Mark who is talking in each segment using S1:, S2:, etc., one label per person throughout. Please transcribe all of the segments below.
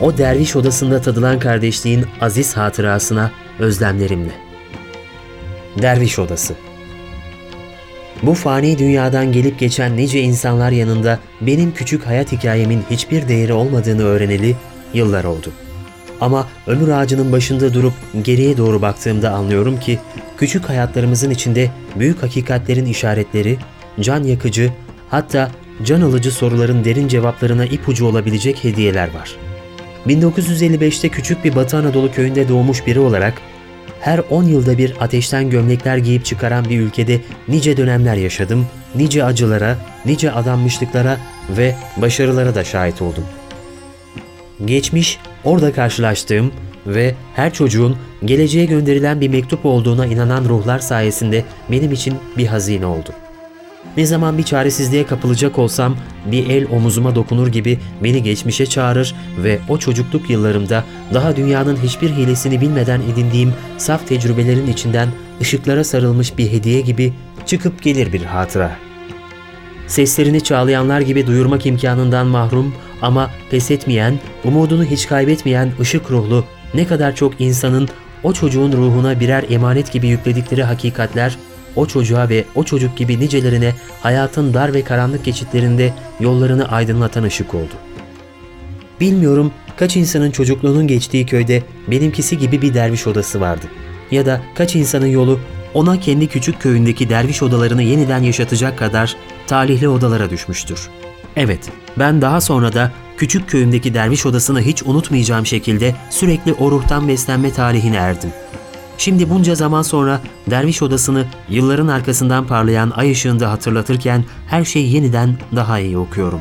S1: O derviş odasında tadılan kardeşliğin aziz hatırasına özlemlerimle. Derviş Odası Bu fani dünyadan gelip geçen nice insanlar yanında benim küçük hayat hikayemin hiçbir değeri olmadığını öğreneli yıllar oldu. Ama ömür ağacının başında durup geriye doğru baktığımda anlıyorum ki küçük hayatlarımızın içinde büyük hakikatlerin işaretleri, can yakıcı, hatta can alıcı soruların derin cevaplarına ipucu olabilecek hediyeler var. 1955'te küçük bir Batı Anadolu köyünde doğmuş biri olarak her 10 yılda bir ateşten gömlekler giyip çıkaran bir ülkede nice dönemler yaşadım, nice acılara, nice adanmışlıklara ve başarılara da şahit oldum. Geçmiş, orada karşılaştığım ve her çocuğun geleceğe gönderilen bir mektup olduğuna inanan ruhlar sayesinde benim için bir hazine oldu. Ne zaman bir çaresizliğe kapılacak olsam bir el omuzuma dokunur gibi beni geçmişe çağırır ve o çocukluk yıllarımda daha dünyanın hiçbir hilesini bilmeden edindiğim saf tecrübelerin içinden ışıklara sarılmış bir hediye gibi çıkıp gelir bir hatıra. Seslerini çağlayanlar gibi duyurmak imkanından mahrum ama pes etmeyen, umudunu hiç kaybetmeyen ışık ruhlu ne kadar çok insanın o çocuğun ruhuna birer emanet gibi yükledikleri hakikatler o çocuğa ve o çocuk gibi nicelerine hayatın dar ve karanlık geçitlerinde yollarını aydınlatan ışık oldu. Bilmiyorum kaç insanın çocukluğunun geçtiği köyde benimkisi gibi bir derviş odası vardı. Ya da kaç insanın yolu ona kendi küçük köyündeki derviş odalarını yeniden yaşatacak kadar talihli odalara düşmüştür. Evet, ben daha sonra da küçük köyümdeki derviş odasını hiç unutmayacağım şekilde sürekli o ruhtan beslenme tarihine erdim. Şimdi bunca zaman sonra derviş odasını yılların arkasından parlayan ay ışığında hatırlatırken her şeyi yeniden daha iyi okuyorum.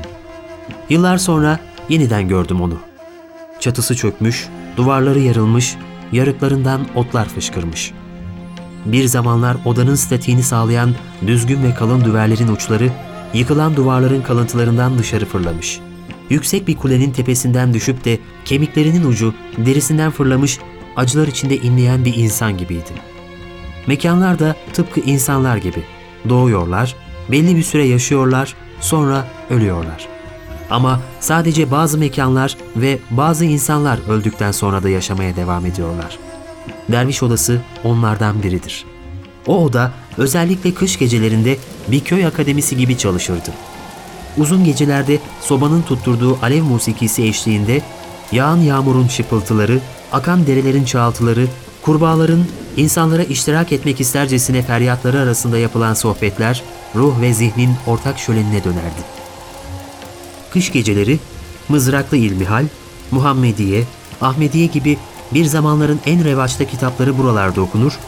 S1: Yıllar sonra yeniden gördüm onu. Çatısı çökmüş, duvarları yarılmış, yarıklarından otlar fışkırmış. Bir zamanlar odanın statiğini sağlayan düzgün ve kalın düverlerin uçları yıkılan duvarların kalıntılarından dışarı fırlamış. Yüksek bir kulenin tepesinden düşüp de kemiklerinin ucu derisinden fırlamış acılar içinde inleyen bir insan gibiydi. Mekanlar da tıpkı insanlar gibi doğuyorlar, belli bir süre yaşıyorlar, sonra ölüyorlar. Ama sadece bazı mekanlar ve bazı insanlar öldükten sonra da yaşamaya devam ediyorlar. Derviş odası onlardan biridir. O oda özellikle kış gecelerinde bir köy akademisi gibi çalışırdı. Uzun gecelerde sobanın tutturduğu alev musikisi eşliğinde yağan yağmurun şıpıltıları akan derelerin çağaltıları, kurbağaların insanlara iştirak etmek istercesine feryatları arasında yapılan sohbetler ruh ve zihnin ortak şölenine dönerdi. Kış geceleri Mızraklı İlmihal, Muhammediye, Ahmediye gibi bir zamanların en revaçta kitapları buralarda okunur,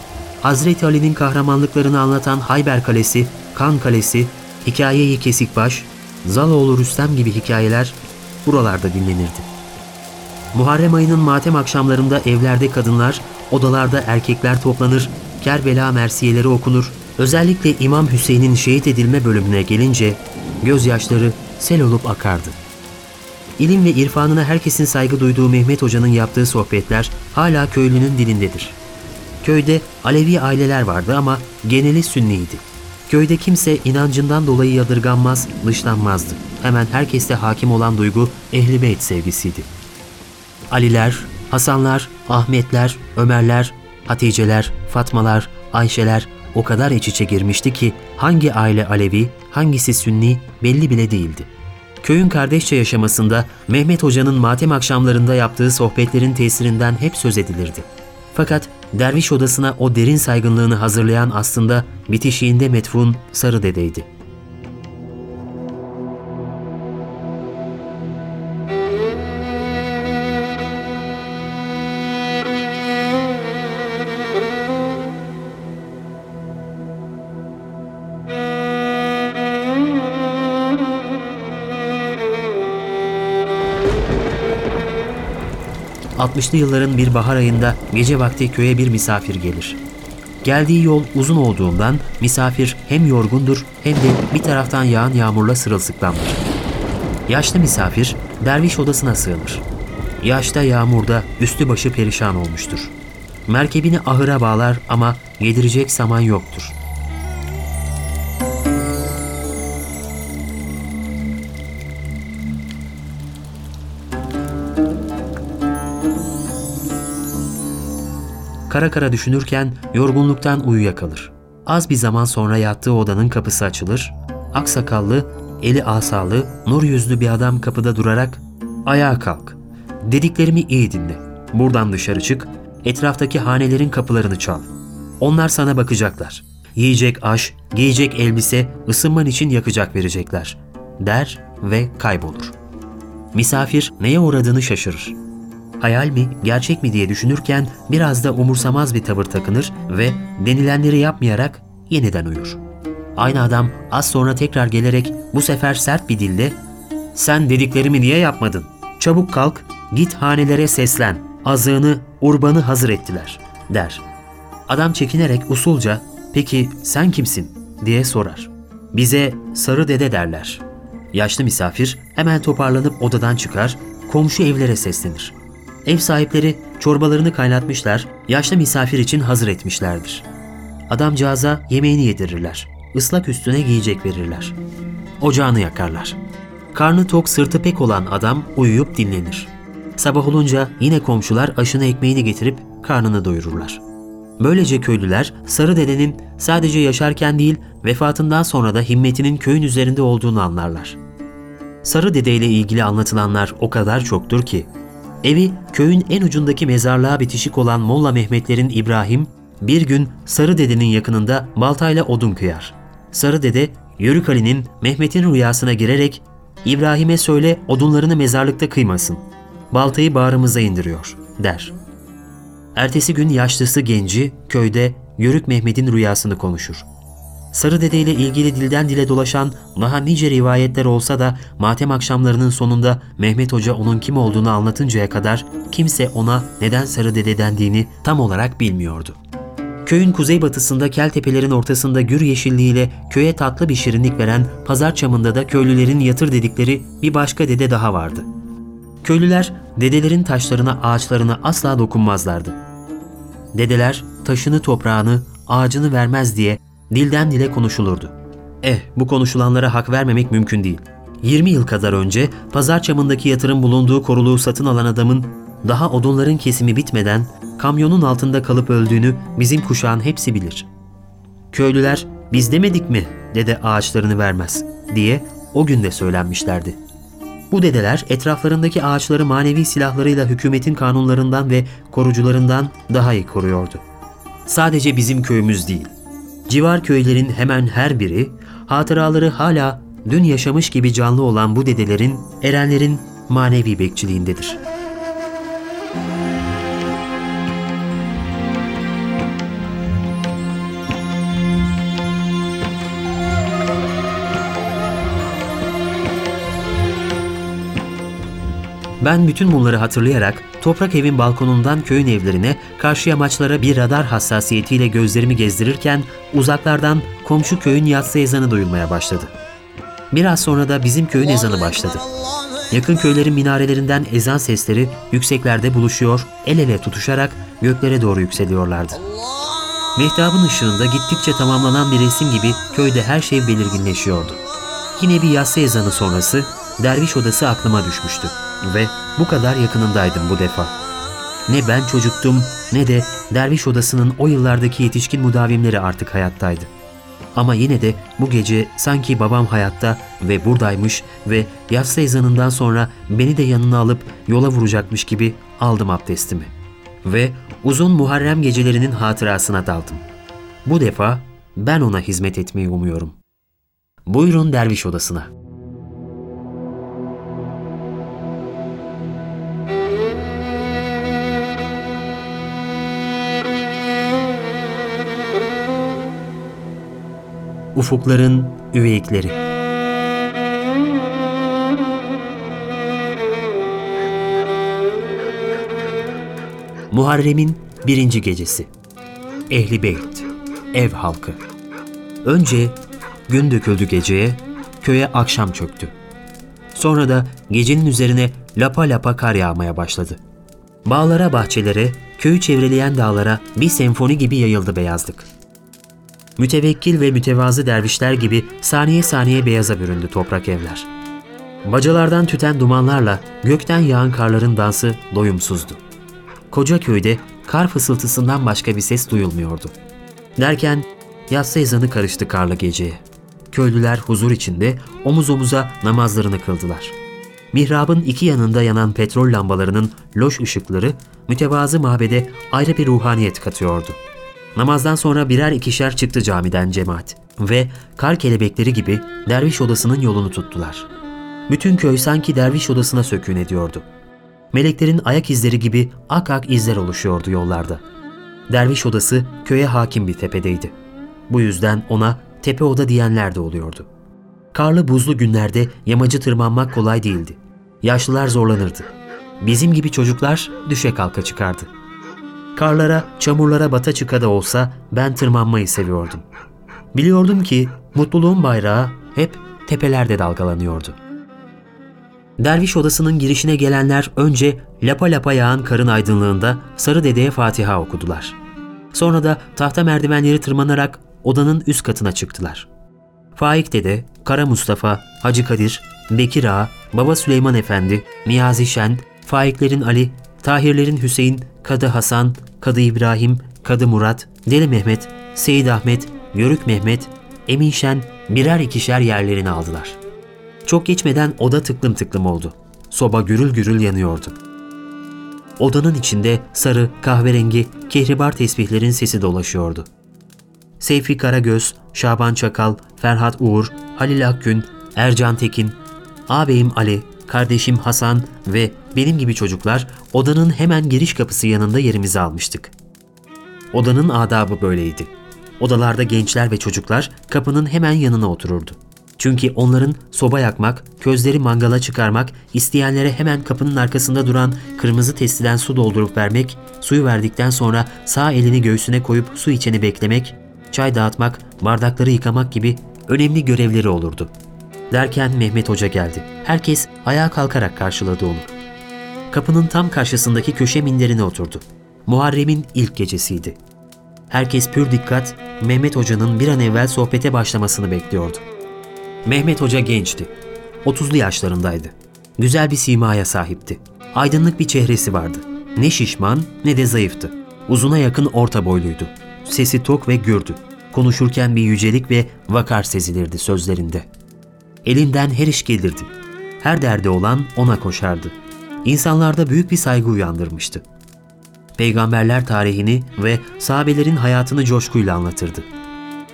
S1: Hazreti Ali'nin kahramanlıklarını anlatan Hayber Kalesi, Kan Kalesi, Hikayeyi Kesikbaş, Zaloğlu Rüstem gibi hikayeler buralarda dinlenirdi. Muharrem ayının matem akşamlarında evlerde kadınlar, odalarda erkekler toplanır, Kerbela mersiyeleri okunur. Özellikle İmam Hüseyin'in şehit edilme bölümüne gelince gözyaşları sel olup akardı. İlim ve irfanına herkesin saygı duyduğu Mehmet Hoca'nın yaptığı sohbetler hala köylünün dilindedir. Köyde Alevi aileler vardı ama geneli Sünniydi. Köyde kimse inancından dolayı yadırganmaz, dışlanmazdı. Hemen herkeste hakim olan duygu Ehl-i Beyt sevgisiydi. Aliler, Hasanlar, Ahmetler, Ömerler, Haticeler, Fatmalar, Ayşeler o kadar iç içe girmişti ki hangi aile Alevi, hangisi Sünni belli bile değildi. Köyün kardeşçe yaşamasında Mehmet Hoca'nın matem akşamlarında yaptığı sohbetlerin tesirinden hep söz edilirdi. Fakat derviş odasına o derin saygınlığını hazırlayan aslında bitişiğinde metfun Sarı Dede'ydi. 60'lı yılların bir bahar ayında gece vakti köye bir misafir gelir. Geldiği yol uzun olduğundan misafir hem yorgundur hem de bir taraftan yağan yağmurla sırılsıklamdır. Yaşlı misafir derviş odasına sığınır. Yaşta yağmurda üstü başı perişan olmuştur. merkebini ahıra bağlar ama yedirecek saman yoktur. Kara kara düşünürken yorgunluktan uyuyakalır. Az bir zaman sonra yattığı odanın kapısı açılır. Aksakallı, eli asalı, nur yüzlü bir adam kapıda durarak ''Ayağa kalk. Dediklerimi iyi dinle. Buradan dışarı çık. Etraftaki hanelerin kapılarını çal. Onlar sana bakacaklar. Yiyecek aş, giyecek elbise, ısınman için yakacak verecekler.'' der ve kaybolur. Misafir neye uğradığını şaşırır. Hayal mi, gerçek mi diye düşünürken biraz da umursamaz bir tavır takınır ve denilenleri yapmayarak yeniden uyur. Aynı adam az sonra tekrar gelerek bu sefer sert bir dille ''Sen dediklerimi niye yapmadın? Çabuk kalk, git hanelere seslen, azığını, urbanı hazır ettiler.'' der. Adam çekinerek usulca ''Peki sen kimsin?'' diye sorar. ''Bize sarı dede derler.'' Yaşlı misafir hemen toparlanıp odadan çıkar, komşu evlere seslenir. Ev sahipleri çorbalarını kaynatmışlar, yaşlı misafir için hazır etmişlerdir. Adamcağıza yemeğini yedirirler. Islak üstüne giyecek verirler. Ocağını yakarlar. Karnı tok sırtı pek olan adam uyuyup dinlenir. Sabah olunca yine komşular aşını ekmeğini getirip karnını doyururlar. Böylece köylüler Sarı Dede'nin sadece yaşarken değil vefatından sonra da himmetinin köyün üzerinde olduğunu anlarlar. Sarı Dede ile ilgili anlatılanlar o kadar çoktur ki Evi köyün en ucundaki mezarlığa bitişik olan Molla Mehmetlerin İbrahim bir gün Sarı Dede'nin yakınında baltayla odun kıyar. Sarı Dede Yörük Ali'nin Mehmet'in rüyasına girerek İbrahim'e söyle odunlarını mezarlıkta kıymasın. Baltayı bağrımıza indiriyor der. Ertesi gün yaşlısı genci köyde Yörük Mehmet'in rüyasını konuşur. Sarı Dede ile ilgili dilden dile dolaşan daha nice rivayetler olsa da matem akşamlarının sonunda Mehmet Hoca onun kim olduğunu anlatıncaya kadar kimse ona neden Sarı Dede dendiğini tam olarak bilmiyordu. Köyün kuzeybatısında kel tepelerin ortasında gür yeşilliğiyle köye tatlı bir şirinlik veren pazar çamında da köylülerin yatır dedikleri bir başka dede daha vardı. Köylüler dedelerin taşlarına ağaçlarına asla dokunmazlardı. Dedeler taşını toprağını ağacını vermez diye dilden dile konuşulurdu. Eh bu konuşulanlara hak vermemek mümkün değil. 20 yıl kadar önce pazar çamındaki yatırım bulunduğu koruluğu satın alan adamın daha odunların kesimi bitmeden kamyonun altında kalıp öldüğünü bizim kuşağın hepsi bilir. Köylüler biz demedik mi dede ağaçlarını vermez diye o gün de söylenmişlerdi. Bu dedeler etraflarındaki ağaçları manevi silahlarıyla hükümetin kanunlarından ve korucularından daha iyi koruyordu. Sadece bizim köyümüz değil, Civar köylerin hemen her biri hatıraları hala dün yaşamış gibi canlı olan bu dedelerin, erenlerin manevi bekçiliğindedir. Ben bütün bunları hatırlayarak toprak evin balkonundan köyün evlerine, karşı yamaçlara bir radar hassasiyetiyle gözlerimi gezdirirken uzaklardan komşu köyün yatsı ezanı duyulmaya başladı. Biraz sonra da bizim köyün ezanı başladı. Yakın köylerin minarelerinden ezan sesleri yükseklerde buluşuyor, el ele tutuşarak göklere doğru yükseliyorlardı. Mehtabın ışığında gittikçe tamamlanan bir resim gibi köyde her şey belirginleşiyordu. Yine bir yatsı ezanı sonrası derviş odası aklıma düşmüştü ve bu kadar yakınındaydım bu defa. Ne ben çocuktum ne de derviş odasının o yıllardaki yetişkin mudavimleri artık hayattaydı. Ama yine de bu gece sanki babam hayatta ve buradaymış ve yatsı ezanından sonra beni de yanına alıp yola vuracakmış gibi aldım abdestimi. Ve uzun Muharrem gecelerinin hatırasına daldım. Bu defa ben ona hizmet etmeyi umuyorum. Buyurun derviş odasına.'' Ufukların üveyikleri. Muharrem'in birinci gecesi. Ehli Beyt, ev halkı. Önce gün döküldü geceye, köye akşam çöktü. Sonra da gecenin üzerine lapa lapa kar yağmaya başladı. Bağlara bahçelere, köyü çevreleyen dağlara bir senfoni gibi yayıldı beyazlık. Mütevekkil ve mütevazı dervişler gibi saniye saniye beyaza büründü toprak evler. Bacalardan tüten dumanlarla gökten yağan karların dansı doyumsuzdu. Koca köyde kar fısıltısından başka bir ses duyulmuyordu. Derken yatsı ezanı karıştı karlı geceye. Köylüler huzur içinde omuz omuza namazlarını kıldılar. Mihrabın iki yanında yanan petrol lambalarının loş ışıkları mütevazı mabede ayrı bir ruhaniyet katıyordu. Namazdan sonra birer ikişer çıktı camiden cemaat ve kar kelebekleri gibi derviş odasının yolunu tuttular. Bütün köy sanki derviş odasına sökün ediyordu. Meleklerin ayak izleri gibi ak ak izler oluşuyordu yollarda. Derviş odası köye hakim bir tepedeydi. Bu yüzden ona tepe oda diyenler de oluyordu. Karlı buzlu günlerde yamacı tırmanmak kolay değildi. Yaşlılar zorlanırdı. Bizim gibi çocuklar düşe kalka çıkardı. Karlara, çamurlara bata çıka da olsa ben tırmanmayı seviyordum. Biliyordum ki mutluluğun bayrağı hep tepelerde dalgalanıyordu. Derviş odasının girişine gelenler önce lapa lapa yağan karın aydınlığında Sarı Dede'ye Fatiha okudular. Sonra da tahta merdivenleri tırmanarak odanın üst katına çıktılar. Faik Dede, Kara Mustafa, Hacı Kadir, Bekir Ağa, Baba Süleyman Efendi, Niyazi Şen, Faiklerin Ali, Tahirlerin Hüseyin, Kadı Hasan, Kadı İbrahim, Kadı Murat, Deli Mehmet, Seyit Ahmet, Yörük Mehmet, Emin Şen birer ikişer yerlerini aldılar. Çok geçmeden oda tıklım tıklım oldu. Soba gürül gürül yanıyordu. Odanın içinde sarı, kahverengi, kehribar tesbihlerin sesi dolaşıyordu. Seyfi Karagöz, Şaban Çakal, Ferhat Uğur, Halil Akgün, Ercan Tekin, ağabeyim Ali, kardeşim Hasan ve benim gibi çocuklar odanın hemen giriş kapısı yanında yerimizi almıştık. Odanın adabı böyleydi. Odalarda gençler ve çocuklar kapının hemen yanına otururdu. Çünkü onların soba yakmak, közleri mangala çıkarmak, isteyenlere hemen kapının arkasında duran kırmızı testiden su doldurup vermek, suyu verdikten sonra sağ elini göğsüne koyup su içeni beklemek, çay dağıtmak, bardakları yıkamak gibi önemli görevleri olurdu. Derken Mehmet Hoca geldi. Herkes ayağa kalkarak karşıladı onu. Kapının tam karşısındaki köşe minderine oturdu. Muharrem'in ilk gecesiydi. Herkes pür dikkat Mehmet Hoca'nın bir an evvel sohbete başlamasını bekliyordu. Mehmet Hoca gençti. 30'lu yaşlarındaydı. Güzel bir simaya sahipti. Aydınlık bir çehresi vardı. Ne şişman ne de zayıftı. Uzuna yakın orta boyluydu. Sesi tok ve gürdü. Konuşurken bir yücelik ve vakar sezilirdi sözlerinde. Elinden her iş gelirdi. Her derdi olan ona koşardı. İnsanlarda büyük bir saygı uyandırmıştı. Peygamberler tarihini ve sahabelerin hayatını coşkuyla anlatırdı.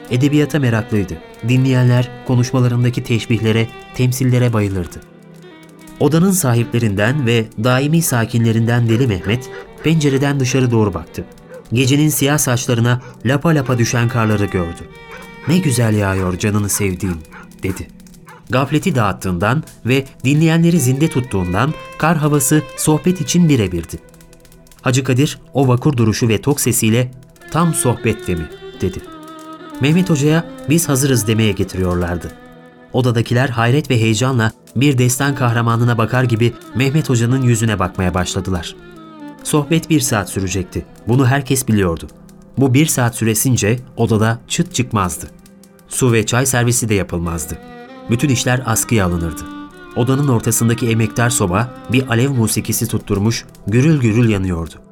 S1: Edebiyata meraklıydı. Dinleyenler konuşmalarındaki teşbihlere, temsillere bayılırdı. Odanın sahiplerinden ve daimi sakinlerinden Deli Mehmet pencereden dışarı doğru baktı. Gecenin siyah saçlarına lapa lapa düşen karları gördü. Ne güzel yağıyor canını sevdiğim dedi. Gafleti dağıttığından ve dinleyenleri zinde tuttuğundan kar havası sohbet için birebirdi. Hacı Kadir o vakur duruşu ve tok sesiyle tam sohbet mi dedi. Mehmet Hoca'ya biz hazırız demeye getiriyorlardı. Odadakiler hayret ve heyecanla bir destan kahramanına bakar gibi Mehmet Hoca'nın yüzüne bakmaya başladılar. Sohbet bir saat sürecekti. Bunu herkes biliyordu. Bu bir saat süresince odada çıt çıkmazdı. Su ve çay servisi de yapılmazdı. Bütün işler askıya alınırdı. Odanın ortasındaki emektar soba bir alev musikisi tutturmuş, gürül gürül yanıyordu.